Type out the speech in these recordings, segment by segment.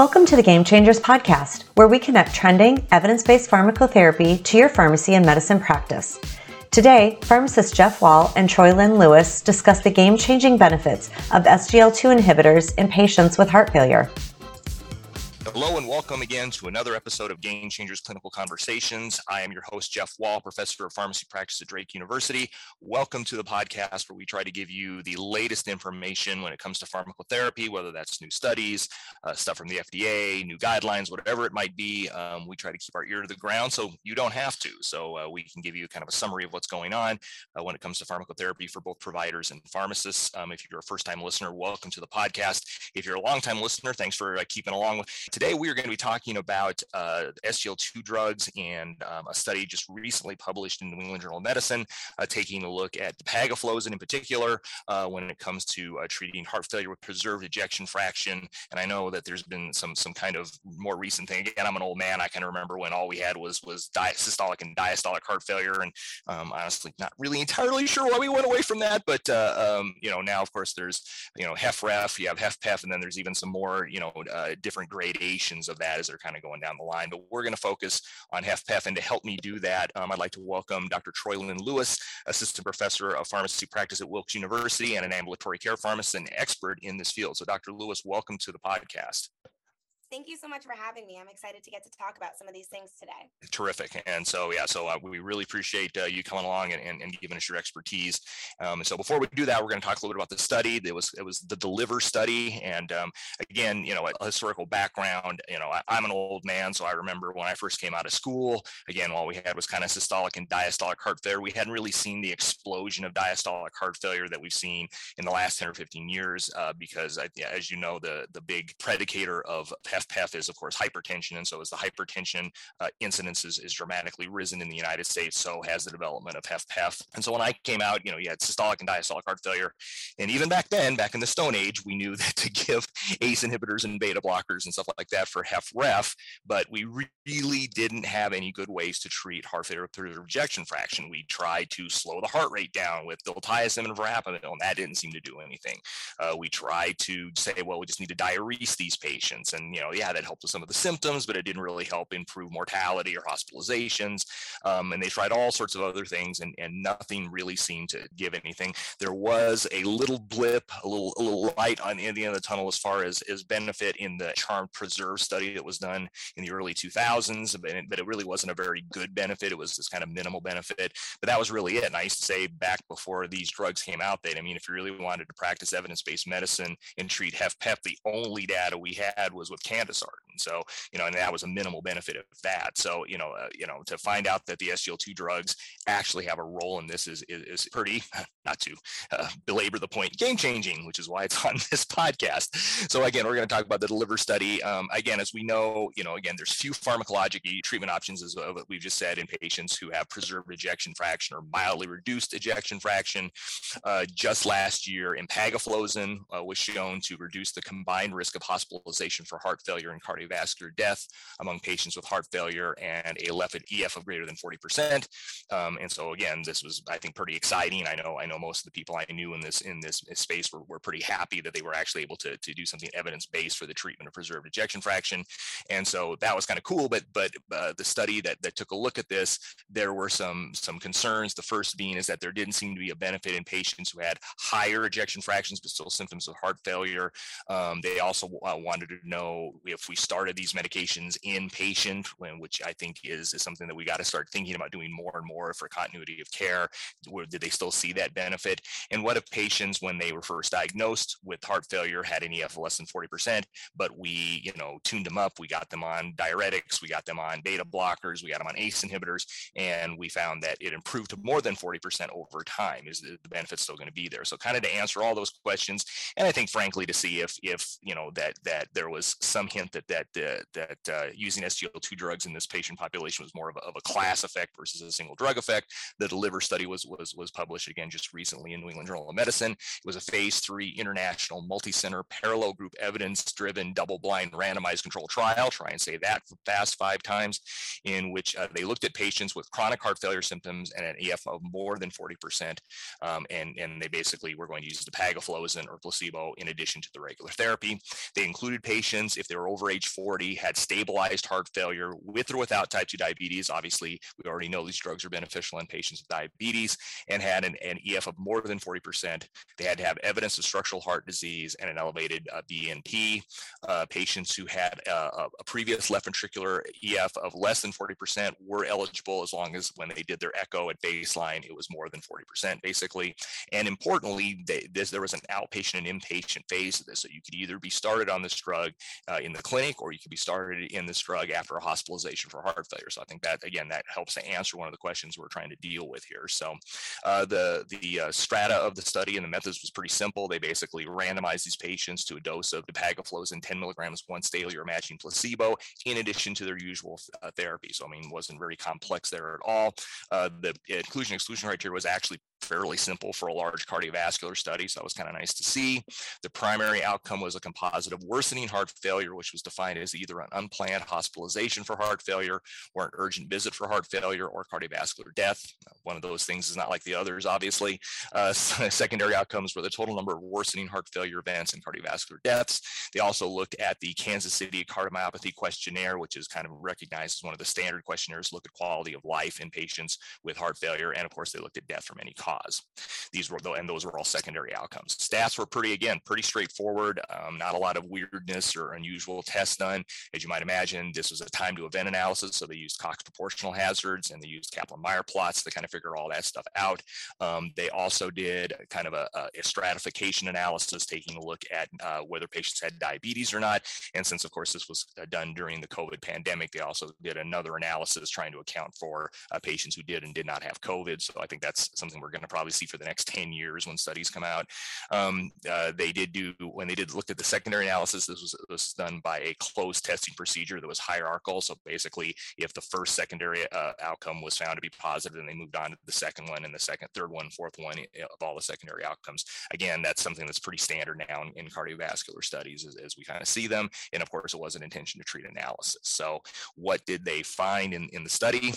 Welcome to the Game Changers podcast, where we connect trending, evidence based pharmacotherapy to your pharmacy and medicine practice. Today, pharmacists Jeff Wall and Troy Lynn Lewis discuss the game changing benefits of SGLT2 inhibitors in patients with heart failure. Hello and welcome again to another episode of Game Changers Clinical Conversations. I am your host, Jeff Wall, professor of pharmacy practice at Drake University. Welcome to the podcast where we try to give you the latest information when it comes to pharmacotherapy, whether that's new studies, uh, stuff from the FDA, new guidelines, whatever it might be. Um, we try to keep our ear to the ground so you don't have to. So uh, we can give you kind of a summary of what's going on uh, when it comes to pharmacotherapy for both providers and pharmacists. Um, if you're a first time listener, welcome to the podcast. If you're a long time listener, thanks for uh, keeping along. Today, we are going to be talking about uh, SGLT2 drugs and um, a study just recently published in the New England Journal of Medicine, uh, taking a look at dapagliflozin in particular uh, when it comes to uh, treating heart failure with preserved ejection fraction. And I know that there's been some some kind of more recent thing. Again, I'm an old man. I kind of remember when all we had was was di- systolic and diastolic heart failure, and um, honestly, not really entirely sure why we went away from that. But uh, um, you know, now of course there's you know HFrEF, you have HFpEF, and then there's even some more you know uh, different gradations of that as they're kind of going down the line. But we're going to focus on HFpEF. And to help me do that, um, I'd like to welcome Dr. Troy Lynn Lewis, Assistant Professor of Pharmacy Practice at Wilkes University and an ambulatory care pharmacist and expert in this field. So, Dr. Lewis, welcome to the podcast. Thank you so much for having me. I'm excited to get to talk about some of these things today. Terrific. And so, yeah, so uh, we really appreciate uh, you coming along and, and, and, giving us your expertise. Um, so before we do that, we're going to talk a little bit about the study. It was, it was the DELIVER study. And um, again, you know, a historical background, you know, I, am an old man, so I remember when I first came out of school, again, all we had was kind of systolic and diastolic heart failure. We hadn't really seen the explosion of diastolic heart failure that we've seen in the last 10 or 15 years uh, because, as you know, the, the big predicator of HFpEF is, of course, hypertension. And so as the hypertension uh, incidence is, is dramatically risen in the United States, so has the development of HFpEF. And so when I came out, you know, you had systolic and diastolic heart failure. And even back then, back in the Stone Age, we knew that to give ACE inhibitors and beta blockers and stuff like that for HFrEF, but we really didn't have any good ways to treat heart failure with rejection fraction. We tried to slow the heart rate down with diltiazem and verapamil, and that didn't seem to do anything. Uh, we tried to say, well, we just need to diurese these patients. And, you know, yeah, that helped with some of the symptoms, but it didn't really help improve mortality or hospitalizations. Um, and they tried all sorts of other things, and, and nothing really seemed to give anything. There was a little blip, a little a little light on the end of the tunnel as far as, as benefit in the CHARM-Preserved study that was done in the early 2000s, but it, but it really wasn't a very good benefit. It was this kind of minimal benefit, but that was really it. And I used to say back before these drugs came out that, I mean, if you really wanted to practice evidence-based medicine and treat HFpEF, the only data we had was with And so, you know, and that was a minimal benefit of that. So, you know, uh, you know, to find out that the SGLT2 drugs actually have a role in this is is, is pretty, not to uh, belabor the point, game changing, which is why it's on this podcast. So again, we're going to talk about the DELIVER study. Um, again, as we know, you know, again, there's few pharmacologic treatment options, as we've just said, in patients who have preserved ejection fraction or mildly reduced ejection fraction. Uh, just last year, empagliflozin uh, was shown to reduce the combined risk of hospitalization for heart failure and cardiovascular death among patients with heart failure and a left EF of greater than 40%. Um, and so again, this was, I think, pretty exciting. I know, I know most of the people I knew in this in this space were, were pretty happy that they were actually able to, to do something evidence-based for the treatment of preserved ejection fraction. And so that was kind of cool. But but uh, the study that, that took a look at this, there were some some concerns. The first being is that there didn't seem to be a benefit in patients who had higher ejection fractions but still symptoms of heart failure. Um, they also uh, wanted to know if we started these medications inpatient, which I think is, is something that we got to start thinking about doing more and more for continuity of care. Where did they still see that benefit? And what if patients, when they were first diagnosed with heart failure, had an EF less than 40%, but we, you know, tuned them up, we got them on diuretics, we got them on beta blockers, we got them on ACE inhibitors, and we found that it improved to more than 40% over time. Is the benefit still going to be there? So kind of to answer all those questions, and I think frankly to see if if you know that that there was some hint that that uh, that uh, using SGLT2 drugs in this patient population was more of a, of a, class effect versus a single drug effect. The DELIVER study was was was published again just recently in New England Journal of Medicine. It was a phase three international multi-center parallel group evidence-driven double-blind randomized controlled trial. Try and say that fast five times, in which uh, they looked at patients with chronic heart failure symptoms and an EF of more than 40%, um, and and they basically were going to use the dapagliflozin or placebo in addition to the regular therapy. They included patients if they were over age 40 had stabilized heart failure with or without type 2 diabetes. Obviously, we already know these drugs are beneficial in patients with diabetes and had an, an EF of more than 40%. They had to have evidence of structural heart disease and an elevated uh, BNP. Uh, patients who had uh, a previous left ventricular EF of less than 40% were eligible as long as when they did their echo at baseline, it was more than 40% basically. And importantly, they, this, there was an outpatient and inpatient phase of this. So you could either be started on this drug uh, in the clinic or you could be started in this drug after a hospitalization for heart failure. So I think that, again, that helps to answer one of the questions we're trying to deal with here. So uh, the, the uh, strata of the study and the methods was pretty simple. They basically randomized these patients to a dose of dapagliflozin 10 milligrams once daily or matching placebo in addition to their usual uh, therapy. So, I mean, wasn't very complex there at all. Uh, the inclusion exclusion criteria was actually fairly simple for a large cardiovascular study. So that was kind of nice to see. The primary outcome was a composite of worsening heart failure, which was defined as either an unplanned hospitalization for heart failure or an urgent visit for heart failure or cardiovascular death. One of those things is not like the others, obviously. Uh, secondary outcomes were the total number of worsening heart failure events and cardiovascular deaths. They also looked at the Kansas City Cardiomyopathy Questionnaire, which is kind of recognized as one of the standard questionnaires, look at quality of life in patients with heart failure. And of course, they looked at death from any cause cause. These were, and those were all secondary outcomes. Stats were pretty, again, pretty straightforward. Um, not a lot of weirdness or unusual tests done. As you might imagine, this was a time to event analysis. So they used Cox proportional hazards and they used Kaplan-Meier plots to kind of figure all that stuff out. Um, they also did kind of a, a, stratification analysis, taking a look at uh, whether patients had diabetes or not. And since, of course, this was uh, done during the COVID pandemic, they also did another analysis trying to account for uh, patients who did and did not have COVID. So I think that's something we're going to probably see for the next 10 years when studies come out. Um, uh, they did do, when they did look at the secondary analysis, this was, this was done by a closed testing procedure that was hierarchical. So basically, if the first secondary uh, outcome was found to be positive, then they moved on to the second one and the second, third one, fourth one eh, of all the secondary outcomes. Again, that's something that's pretty standard now in, in cardiovascular studies as, as we kind of see them. And of course, it was an intention to treat analysis. So what did they find in, in the study?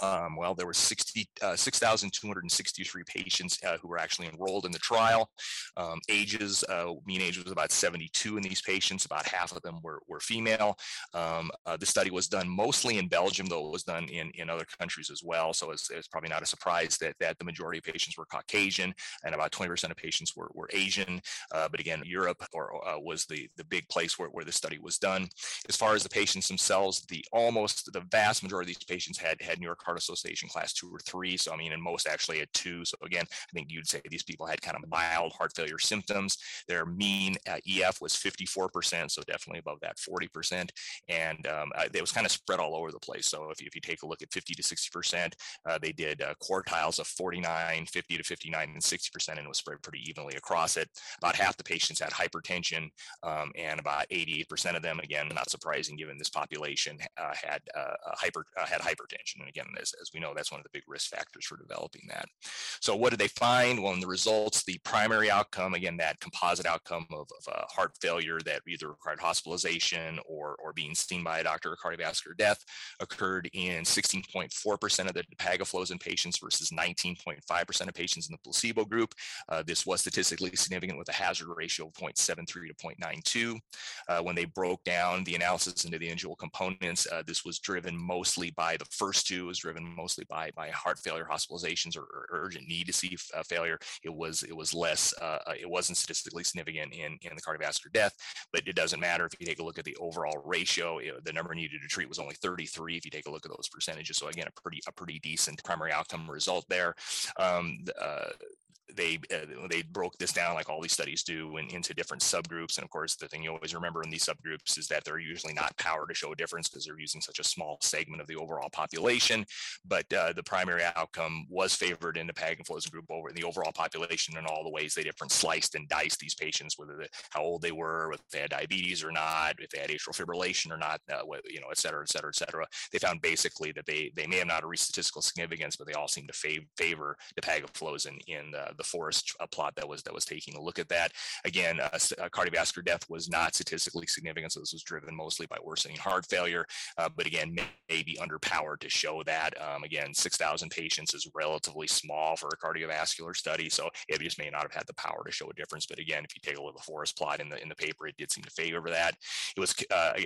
Um, well, there were 60, uh, 6,263 patients uh, who were actually enrolled in the trial. Um, ages, uh, mean age was about 72 in these patients. About half of them were, were female. Um, uh, the study was done mostly in Belgium, though it was done in, in other countries as well. So it's, it's probably not a surprise that, that the majority of patients were Caucasian and about 20% of patients were, were Asian. Uh, but again, Europe or, uh, was the, the big place where, where the study was done. As far as the patients themselves, the almost the vast majority of these patients had, had New Heart Association class two or three. So, I mean, and most actually at two. So, again, I think you'd say these people had kind of mild heart failure symptoms. Their mean uh, EF was 54%, so definitely above that 40%. And um, uh, it was kind of spread all over the place. So, if you, if you take a look at 50 to 60%, uh, they did uh, quartiles of 49, 50 to 59, and 60%, and it was spread pretty evenly across it. About half the patients had hypertension, um, and about 88% of them, again, not surprising given this population, uh, had uh, hyper had hypertension. And again, again, as, as we know, that's one of the big risk factors for developing that. So what did they find? Well, in the results, the primary outcome, again, that composite outcome of, of uh, heart failure that either required hospitalization or, or being seen by a doctor or cardiovascular death occurred in 16.4% of the dapagliflozin patients versus 19.5% of patients in the placebo group. Uh, this was statistically significant with a hazard ratio of 0.73 to 0.92. Uh, when they broke down the analysis into the individual components, uh, this was driven mostly by the first two was driven mostly by by heart failure hospitalizations or, or urgent need to see uh, failure. It was it was less. Uh, uh, it wasn't statistically significant in in the cardiovascular death, but it doesn't matter if you take a look at the overall ratio. It, the number needed to treat was only 33. If you take a look at those percentages, so again, a pretty a pretty decent primary outcome result there. Um, uh, they uh, they broke this down like all these studies do in, into different subgroups and of course the thing you always remember in these subgroups is that they're usually not powered to show a difference because they're using such a small segment of the overall population but uh, the primary outcome was favored in the dapagliflozin group over the overall population in all the ways they different sliced and diced these patients whether they, how old they were if they had diabetes or not if they had atrial fibrillation or not uh, you know et cetera et cetera et cetera. They found basically that they they may have not reached statistical significance but they all seem to fav- favor dapagliflozin in the, the the forest plot that was that was taking a look at that. Again, cardiovascular death was not statistically significant, so this was driven mostly by worsening heart failure. but again, may, may, be underpowered to show that. Um, again, 6,000 patients is relatively small for a cardiovascular study, so it just may not have had the power to show a difference. But again, if you take a look at the forest plot in the in the paper, it did seem to favor that. It was,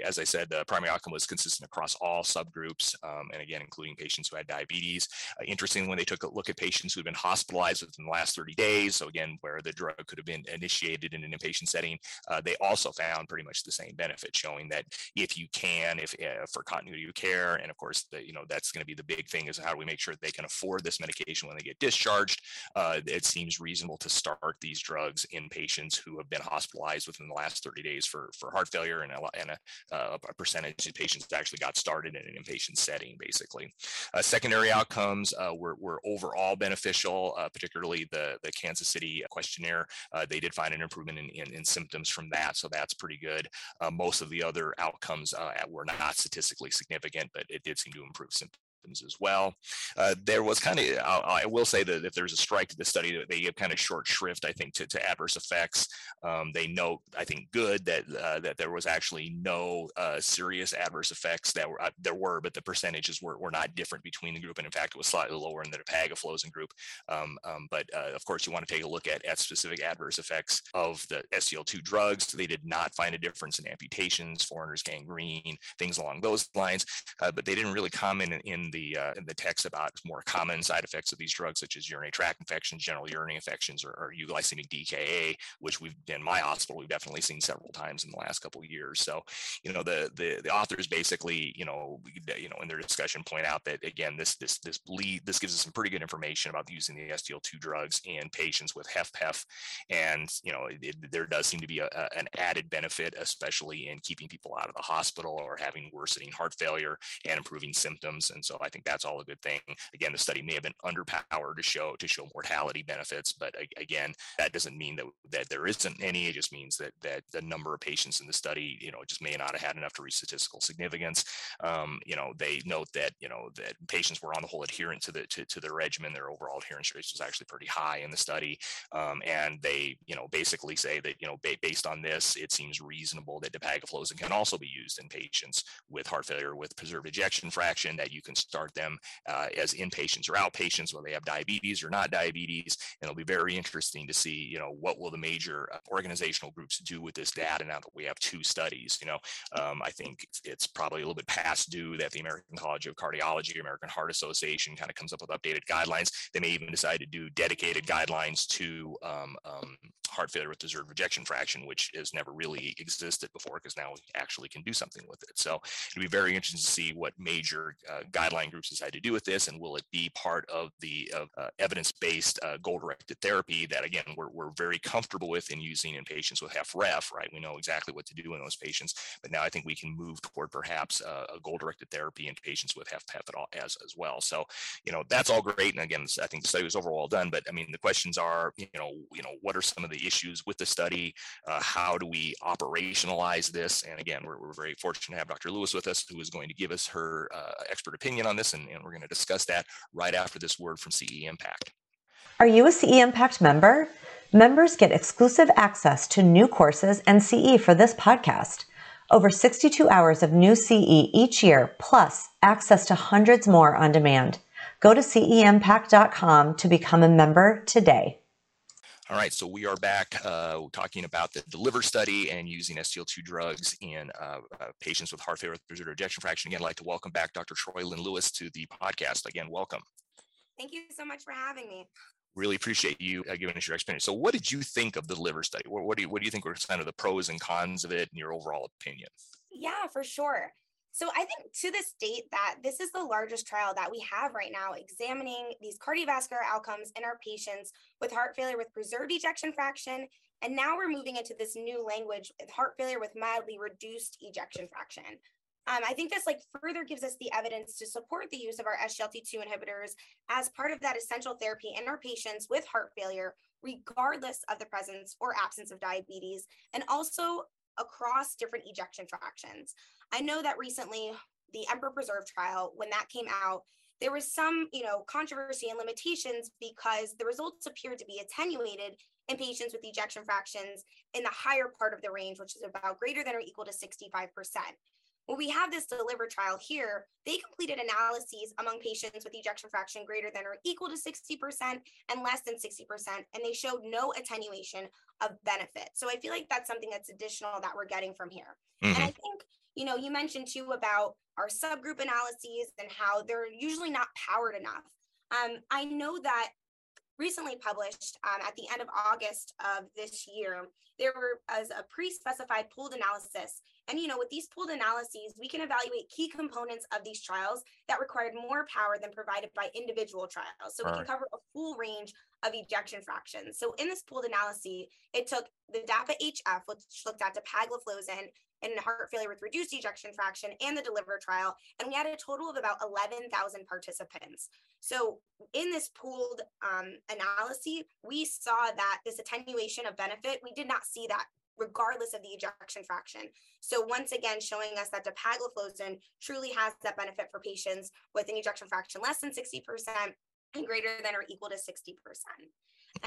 as I said, the primary outcome was consistent across all subgroups, um, and again, including patients who had diabetes. Uh, interestingly, when they took a look at patients who had been hospitalized within the last 30 days, so again, where the drug could have been initiated in an inpatient setting, uh, they also found pretty much the same benefit, showing that if you can, if uh, for continuity of care, and of course, the, you know that's going to be the big thing is how do we make sure they can afford this medication when they get discharged? Uh, it seems reasonable to start these drugs in patients who have been hospitalized within the last 30 days for for heart failure, and a, and a, uh, a percentage of patients actually got started in an inpatient setting, basically. Uh, secondary outcomes uh, were, were overall beneficial, particularly the, the Kansas City questionnaire. Uh, they did find an improvement in, in, in, symptoms from that, so that's pretty good. Uh, most of the other outcomes were not statistically significant, but it did seem to improve symptoms as well. Uh, there was kind of, I will say that if there's a strike to the study, they give kind of short shrift, I think, to, to adverse effects. Um, they note, I think, good that uh, that there was actually no uh, serious adverse effects that were uh, there were, but the percentages were, were not different between the group, and in fact, it was slightly lower in the dapagliflozin group. Um, um, but uh, of course, you want to take a look at, at specific adverse effects of the SGLT drugs. They did not find a difference in amputations, Fournier's gangrene, things along those lines, uh, but they didn't really comment in, in the uh, in the text about more common side effects of these drugs, such as urinary tract infections, genitourinary infections, or, or euglycemic DKA, which we've in my hospital we've definitely seen several times in the last couple of years. So, you know, the the, the authors basically, you know, you know, in their discussion point out that again, this this this lead this gives us some pretty good information about using the SGLT2 drugs in patients with HFpEF, and you know, it, there does seem to be a, a, an added benefit, especially in keeping people out of the hospital or having worsening heart failure and improving symptoms. And so I think that's all a good thing. Again, the study may have been underpowered to show to show mortality benefits, but again, that doesn't mean that that there isn't any. It just means that that the number of patients in the study, you know, just may not have had enough to reach statistical significance. Um, you know, they note that you know that patients were on the whole adherent to the to, to the regimen. Their overall adherence rate was actually pretty high in the study, um, and they you know basically say that you know ba- based on this, it seems reasonable that dapagliflozin can also be used in patients with heart failure with preserved ejection fraction. That you can start them uh, as inpatients or outpatients, whether they have diabetes or not diabetes. And it'll be very interesting to see, you know, what will the major uh, organizational groups do with this data now that we have two studies. You know, um, I think it's, probably a little bit past due that the American College of Cardiology, American Heart Association kind of comes up with updated guidelines. They may even decide to do dedicated guidelines to um, um, heart failure with preserved ejection fraction, which has never really existed before because now we actually can do something with it. So it'll be very interesting to see what major uh, guideline groups decide to do with this, and will it be part of the uh, evidence-based uh, goal-directed therapy that again we're, we're very comfortable with in using in patients with HFrEF, right? We know exactly what to do in those patients, but now I think we can move toward perhaps a goal-directed therapy in patients with HFpEF as as well. So you know that's all great, and again, I think the study was overall done, but I mean the questions are you know you know what are some of the issues with the study? Uh, how do we operationalize this? And again, we're, we're very fortunate to have Dr. Lewis with us, who is going to give us her uh, expert opinion on this, and, and we're going to discuss that right after this word from CE Impact. Are you a CE Impact member? Members get exclusive access to new courses and CE for this podcast. Over 62 hours of new CE each year, plus access to hundreds more on demand. Go to ceimpact.com to become a member today. All right, so we are back uh, talking about the DELIVER study and using SGLT2 drugs in uh, uh, patients with heart failure with preserved ejection fraction. Again, I'd like to welcome back Dr. Troy Lynn Lewis to the podcast. Again, welcome. Thank you so much for having me. Really appreciate you uh, giving us your experience. So, what did you think of the DELIVER study? What, what, do you what do you think were kind of the pros and cons of it, and your overall opinion? Yeah, for sure. So I think to this date that this is the largest trial that we have right now examining these cardiovascular outcomes in our patients with heart failure with preserved ejection fraction. And now we're moving into this new language with heart failure with mildly reduced ejection fraction. Um, I think this like further gives us the evidence to support the use of our SGLT2 inhibitors as part of that essential therapy in our patients with heart failure, regardless of the presence or absence of diabetes, and also across different ejection fractions. I know that recently the Emperor Preserve trial, when that came out, there was some, you know, controversy and limitations because the results appeared to be attenuated in patients with ejection fractions in the higher part of the range, which is about greater than or equal to 65%. When we have this deliver trial here, they completed analyses among patients with ejection fraction greater than or equal to 60% and less than 60%, and they showed no attenuation of benefit. So I feel like that's something that's additional that we're getting from here. Mm-hmm. And I think, you know, you mentioned too about our subgroup analyses and how they're usually not powered enough. Um, I know that recently published um, at the end of August of this year, there was a pre-specified pooled analysis. And, you know, with these pooled analyses, we can evaluate key components of these trials that required more power than provided by individual trials. So we can cover a full range of ejection fractions. So in this pooled analysis, it took the DAPA-HF, which looked at dapagliflozin in heart failure with reduced ejection fraction and the deliver trial and we had a total of about 11,000 participants so in this pooled um, analysis we saw that this attenuation of benefit we did not see that regardless of the ejection fraction so once again showing us that dapagliflozin truly has that benefit for patients with an ejection fraction less than 60% and greater than or equal to 60%.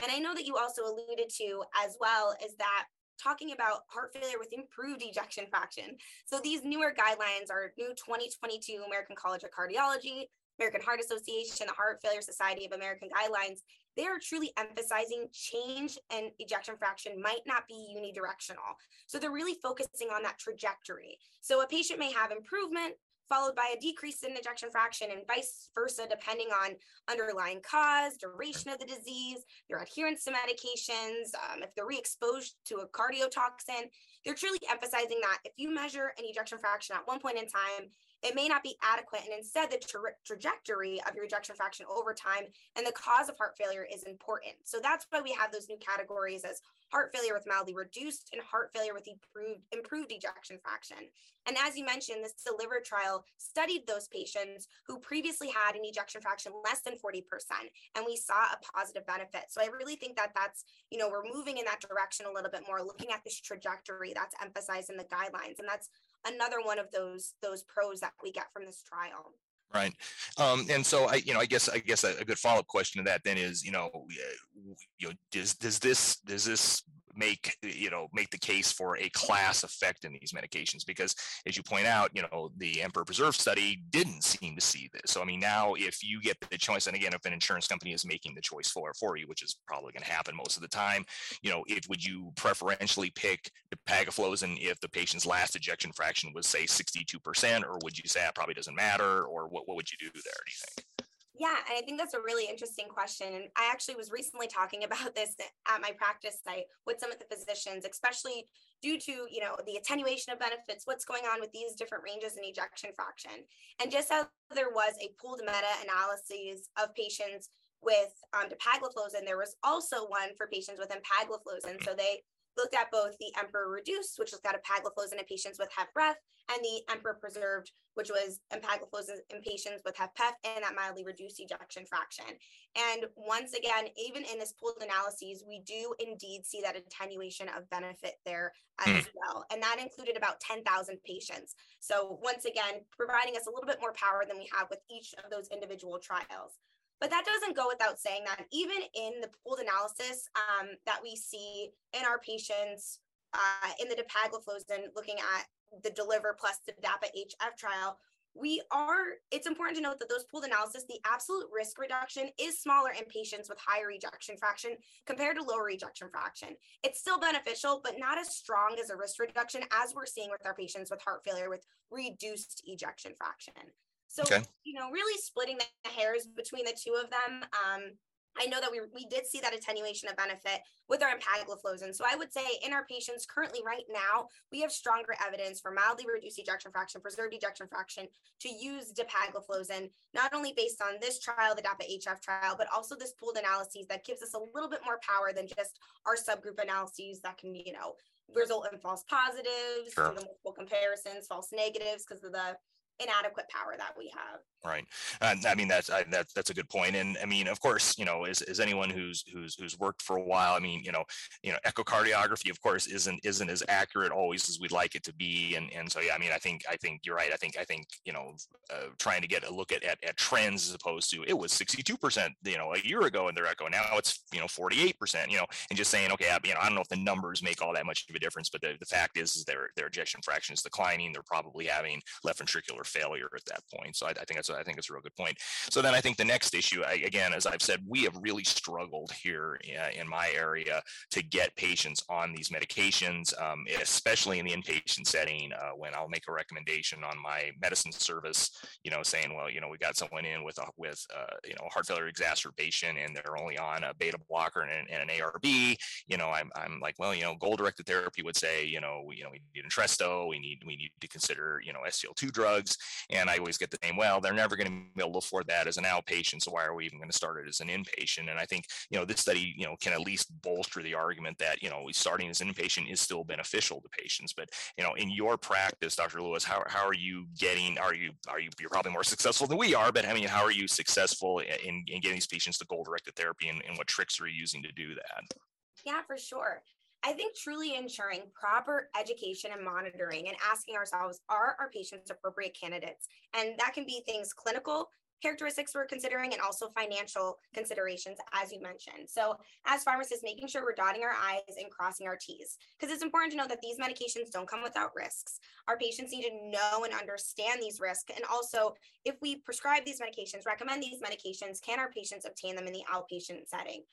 And I know that you also alluded to as well is that talking about heart failure with improved ejection fraction. So these newer guidelines are new 2022 American College of Cardiology, American Heart Association, the Heart Failure Society of American guidelines. They are truly emphasizing change and ejection fraction might not be unidirectional. So they're really focusing on that trajectory. So a patient may have improvement, followed by a decrease in ejection fraction and vice versa, depending on underlying cause, duration of the disease, their adherence to medications, um, if they're re-exposed to a cardiotoxin. They're truly emphasizing that if you measure an ejection fraction at one point in time, it may not be adequate. And instead, the tra- trajectory of your ejection fraction over time and the cause of heart failure is important. So that's why we have those new categories as heart failure with mildly reduced and heart failure with improved, improved ejection fraction. And as you mentioned, this deliver trial studied those patients who previously had an ejection fraction less than 40%, and we saw a positive benefit. So I really think that that's, you know, we're moving in that direction a little bit more, looking at this trajectory that's emphasized in the guidelines. And that's another one of those those pros that we get from this trial right um, and so i you know i guess i guess a, a good follow-up question to that then is you know you know does does this does this make you know make the case for a class effect in these medications because as you point out you know the emperor preserve study didn't seem to see this. So i mean now if you get the choice and again if an insurance company is making the choice for for you which is probably going to happen most of the time you know if would you preferentially pick the pagaflozin if the patient's last ejection fraction was say 62% or would you say ah, it probably doesn't matter or what, what would you do there do you think yeah, and I think that's a really interesting question. And I actually was recently talking about this at my practice site with some of the physicians, especially due to, you know, the attenuation of benefits, what's going on with these different ranges in ejection fraction. And just as there was a pooled meta-analysis of patients with um, dapagliflozin, there was also one for patients with empagliflozin. So they looked at both the Emperor Reduced, which looked at empagliflozin in patients with HFrEF, and the Emperor Preserved, which was empagliflozin in patients with HFpEF and that mildly reduced ejection fraction. And once again, even in this pooled analyses, we do indeed see that attenuation of benefit there as hmm. well. And that included about 10,000 patients. So once again, providing us a little bit more power than we have with each of those individual trials. But that doesn't go without saying that even in the pooled analysis um, that we see in our patients uh, in the dapagliflozin, looking at the deliver plus the DAPA HF trial, we are, it's important to note that those pooled analysis, the absolute risk reduction is smaller in patients with higher ejection fraction compared to lower ejection fraction. It's still beneficial, but not as strong as a risk reduction as we're seeing with our patients with heart failure with reduced ejection fraction. So, okay. you know, really splitting the hairs between the two of them. Um, I know that we, we did see that attenuation of benefit with our empagliflozin. So I would say in our patients currently right now, we have stronger evidence for mildly reduced ejection fraction, preserved ejection fraction to use dapagliflozin, not only based on this trial, the DAPA-HF trial, but also this pooled analyses that gives us a little bit more power than just our subgroup analyses that can, you know, result in false positives, sure. multiple comparisons, false negatives because of the inadequate power that we have. Right. Uh, I mean, that's I, that, that's a good point. And I mean, of course, you know, as, as anyone who's who's who's worked for a while, I mean, you know, you know, echocardiography, of course, isn't isn't as accurate always as we'd like it to be. And and so yeah, I mean, I think I think you're right. I think I think you know, uh, trying to get a look at, at at trends as opposed to it was 62 percent, you know, a year ago in their echo. Now it's you know 48 percent, you know, and just saying, okay, I, you know, I don't know if the numbers make all that much of a difference, but the, the fact is, is their their ejection fraction is declining. They're probably having left ventricular failure at that point. So I, I think that's I think it's a real good point. So then I think the next issue, I, again, as I've said, we have really struggled here in my area to get patients on these medications, um, especially in the inpatient setting. Uh, when I'll make a recommendation on my medicine service, you know, saying, well, you know, we got someone in with a with uh, you know heart failure exacerbation and they're only on a beta blocker and, and an ARB. You know, I'm, I'm like, well, you know, goal directed therapy would say, you know, we, you know, we need Entresto, we need we need to consider, you know, SGLT2 drugs, and I always get the same, well, they're never going to be able to afford that as an outpatient. So why are we even going to start it as an inpatient? And I think, you know, this study, you know, can at least bolster the argument that, you know, starting as an inpatient is still beneficial to patients. But, you know, in your practice, Dr. Lewis, how, how are you getting, are you, are you, you're probably more successful than we are, but I mean, how are you successful in, in getting these patients to goal directed therapy and, and what tricks are you using to do that? Yeah, for sure. I think truly ensuring proper education and monitoring and asking ourselves, are our patients appropriate candidates? And that can be things clinical, characteristics we're considering and also financial considerations, as you mentioned. So, as pharmacists, making sure we're dotting our I's and crossing our T's, because it's important to know that these medications don't come without risks. Our patients need to know and understand these risks. And also, if we prescribe these medications, recommend these medications, can our patients obtain them in the outpatient setting?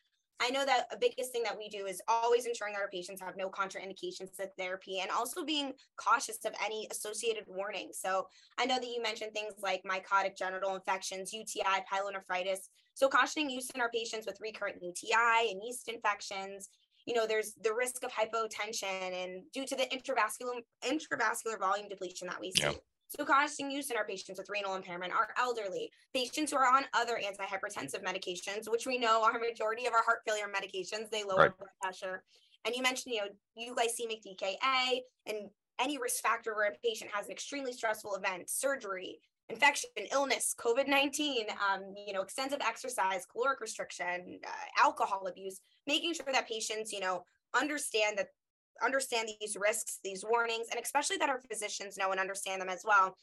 I know that a biggest thing that we do is always ensuring that our patients have no contraindications to therapy and also being cautious of any associated warnings. So I know that you mentioned things like mycotic genital infections, UTI, pyelonephritis. So cautioning use in our patients with recurrent UTI and yeast infections. You know, there's the risk of hypotension and due to the intravascular intravascular volume depletion that we see. So causing use in our patients with renal impairment are elderly, patients who are on other antihypertensive medications, which we know are majority of our heart failure medications, they lower right. blood pressure. And you mentioned, you know, euglycemic DKA and any risk factor where a patient has an extremely stressful event, surgery, infection, illness, COVID 19, um, you know, extensive exercise, caloric restriction, uh, alcohol abuse, making sure that patients, you know, understand that understand these risks, these warnings, and especially that our physicians know and understand them as well.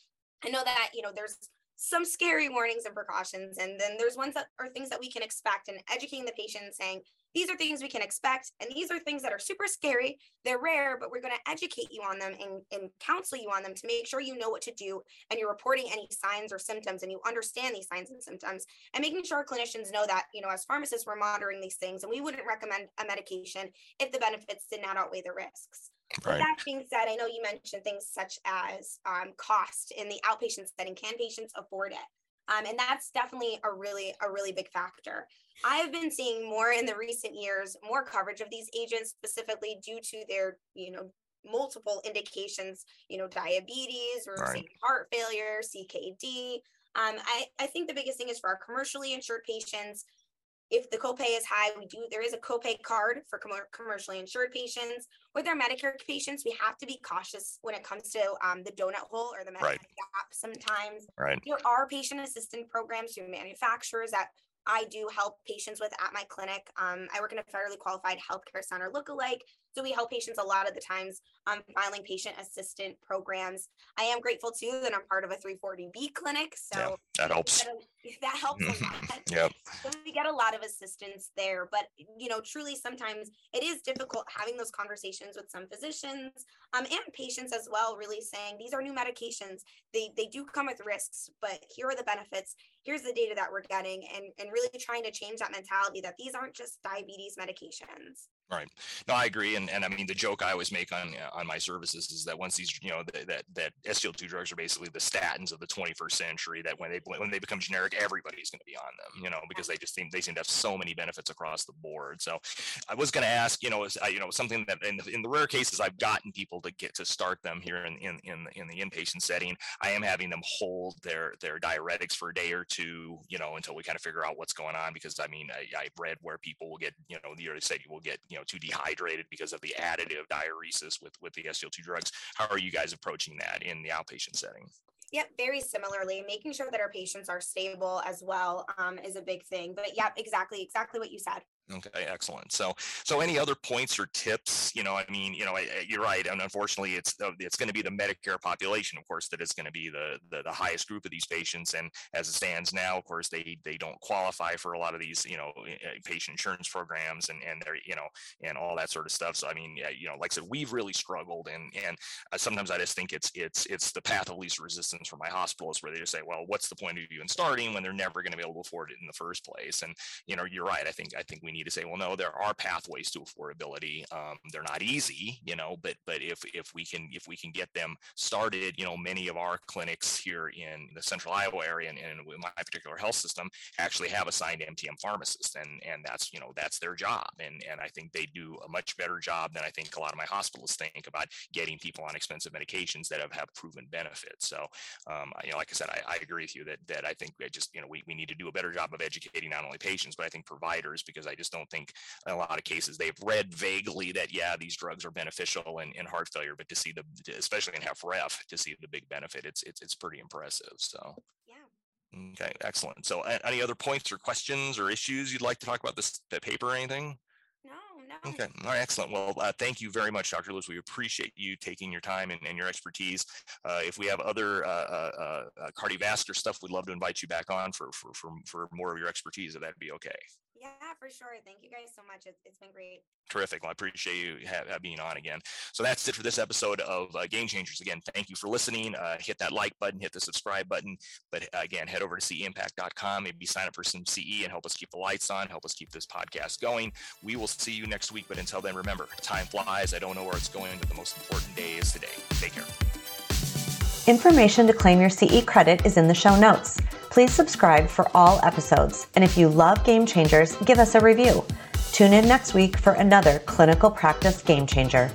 I know that, you know, there's some scary warnings and precautions, and then there's ones that are things that we can expect and educating the patient saying, these are things we can expect and these are things that are super scary they're rare but we're going to educate you on them and, and counsel you on them to make sure you know what to do and you're reporting any signs or symptoms and you understand these signs and symptoms and making sure our clinicians know that you know as pharmacists we're monitoring these things and we wouldn't recommend a medication if the benefits did not outweigh the risks Right. That being said, I know you mentioned things such as um, cost in the outpatient setting. Can patients afford it? Um, and that's definitely a really a really big factor i've been seeing more in the recent years more coverage of these agents specifically due to their you know multiple indications you know diabetes or right. heart failure ckd um, I, I think the biggest thing is for our commercially insured patients if the copay is high, we do there is a copay card for com- commercially insured patients. With our Medicare patients, we have to be cautious when it comes to um, the donut hole or the Medicare right. gap. Sometimes right. there are patient assistance programs through manufacturers that I do help patients with at my clinic. Um, I work in a federally qualified healthcare center lookalike. So we help patients a lot of the times um, filing patient assistant programs. I am grateful too that I'm part of a 340B clinic. So yeah, that helps. That helps a lot. yep. So we get a lot of assistance there. But you know, truly sometimes it is difficult having those conversations with some physicians um, and patients as well, really saying these are new medications. They they do come with risks, but here are the benefits. Here's the data that we're getting, and, and really trying to change that mentality that these aren't just diabetes medications. Right. No, I agree. And and I mean the joke I always make on uh, on my services is that once these you know that that, that SGLT2 drugs are basically the statins of the 21st century. That when they when they become generic, everybody's going to be on them. You know because they just seem they seem to have so many benefits across the board. So I was going to ask you know uh, you know something that in the, in the rare cases I've gotten people to get to start them here in in in, in the inpatient setting, I am having them hold their their diuretics for a day or two. You know until we kind of figure out what's going on because I mean I, I've read where people will get you know the say you will get you know too dehydrated because of the additive diuresis with with the SGLT2 drugs. How are you guys approaching that in the outpatient setting? Yep, very similarly, making sure that our patients are stable as well um, is a big thing. But yep, exactly, exactly what you said. Okay, excellent. So, so any other points or tips? You know, I mean, you know, you're right, and unfortunately, it's uh, it's going to be the Medicare population, of course, that is going to be the, the, the highest group of these patients. And as it stands now, of course, they they don't qualify for a lot of these, you know, patient insurance programs and and they're you know and all that sort of stuff. So, I mean, you know, like I said, we've really struggled, and and uh, sometimes I just think it's it's it's the path of least resistance for my hospitals, where they just say, well, what's the point of even starting when they're never going to be able to afford it in the first place? And you know, you're right. I think I think we need to say, well, no, there are pathways to affordability. Um, they're not easy, you know, but but if if we can if we can get them started, you know, many of our clinics here in the central Iowa area and, and my particular health system actually have assigned MTM pharmacists, and and that's you know that's their job, and and I think they do a much better job than I think a lot of my hospitals think about getting people on expensive medications that have have proven benefits. So, um, you know, like I said, I, I agree with you that that I think we just you know we, we need to do a better job of educating not only patients but I think providers because I just don't think in a lot of cases they've read vaguely that yeah these drugs are beneficial in, in heart failure but to see the especially in HFrEF to see the big benefit it's it's, it's pretty impressive so yeah okay excellent so any other points or questions or issues you'd like to talk about this the paper or anything no. No okay. All right. Excellent. Well, uh, thank you very much, Dr. Lewis. We appreciate you taking your time and, and your expertise. Uh, if we have other uh, uh, uh cardiovascular stuff, we'd love to invite you back on for, for, for, for more of your expertise, if that'd be okay. Yeah, for sure. Thank you guys so much. It's, it's been great. Terrific. Well, I appreciate you have being on again. So that's it for this episode of uh, Game Changers. Again, thank you for listening. Uh, hit that like button, hit the subscribe button. But uh, again, head over to ceimpact.com, maybe sign up for some CE and help us keep the lights on, help us keep this podcast going. We will see you next week. But until then, remember, time flies. I don't know where it's going, but the most important day is today. Take care. Information to claim your CE credit is in the show notes. Please subscribe for all episodes. And if you love Game Changers, give us a review. Tune in next week for another clinical practice game changer.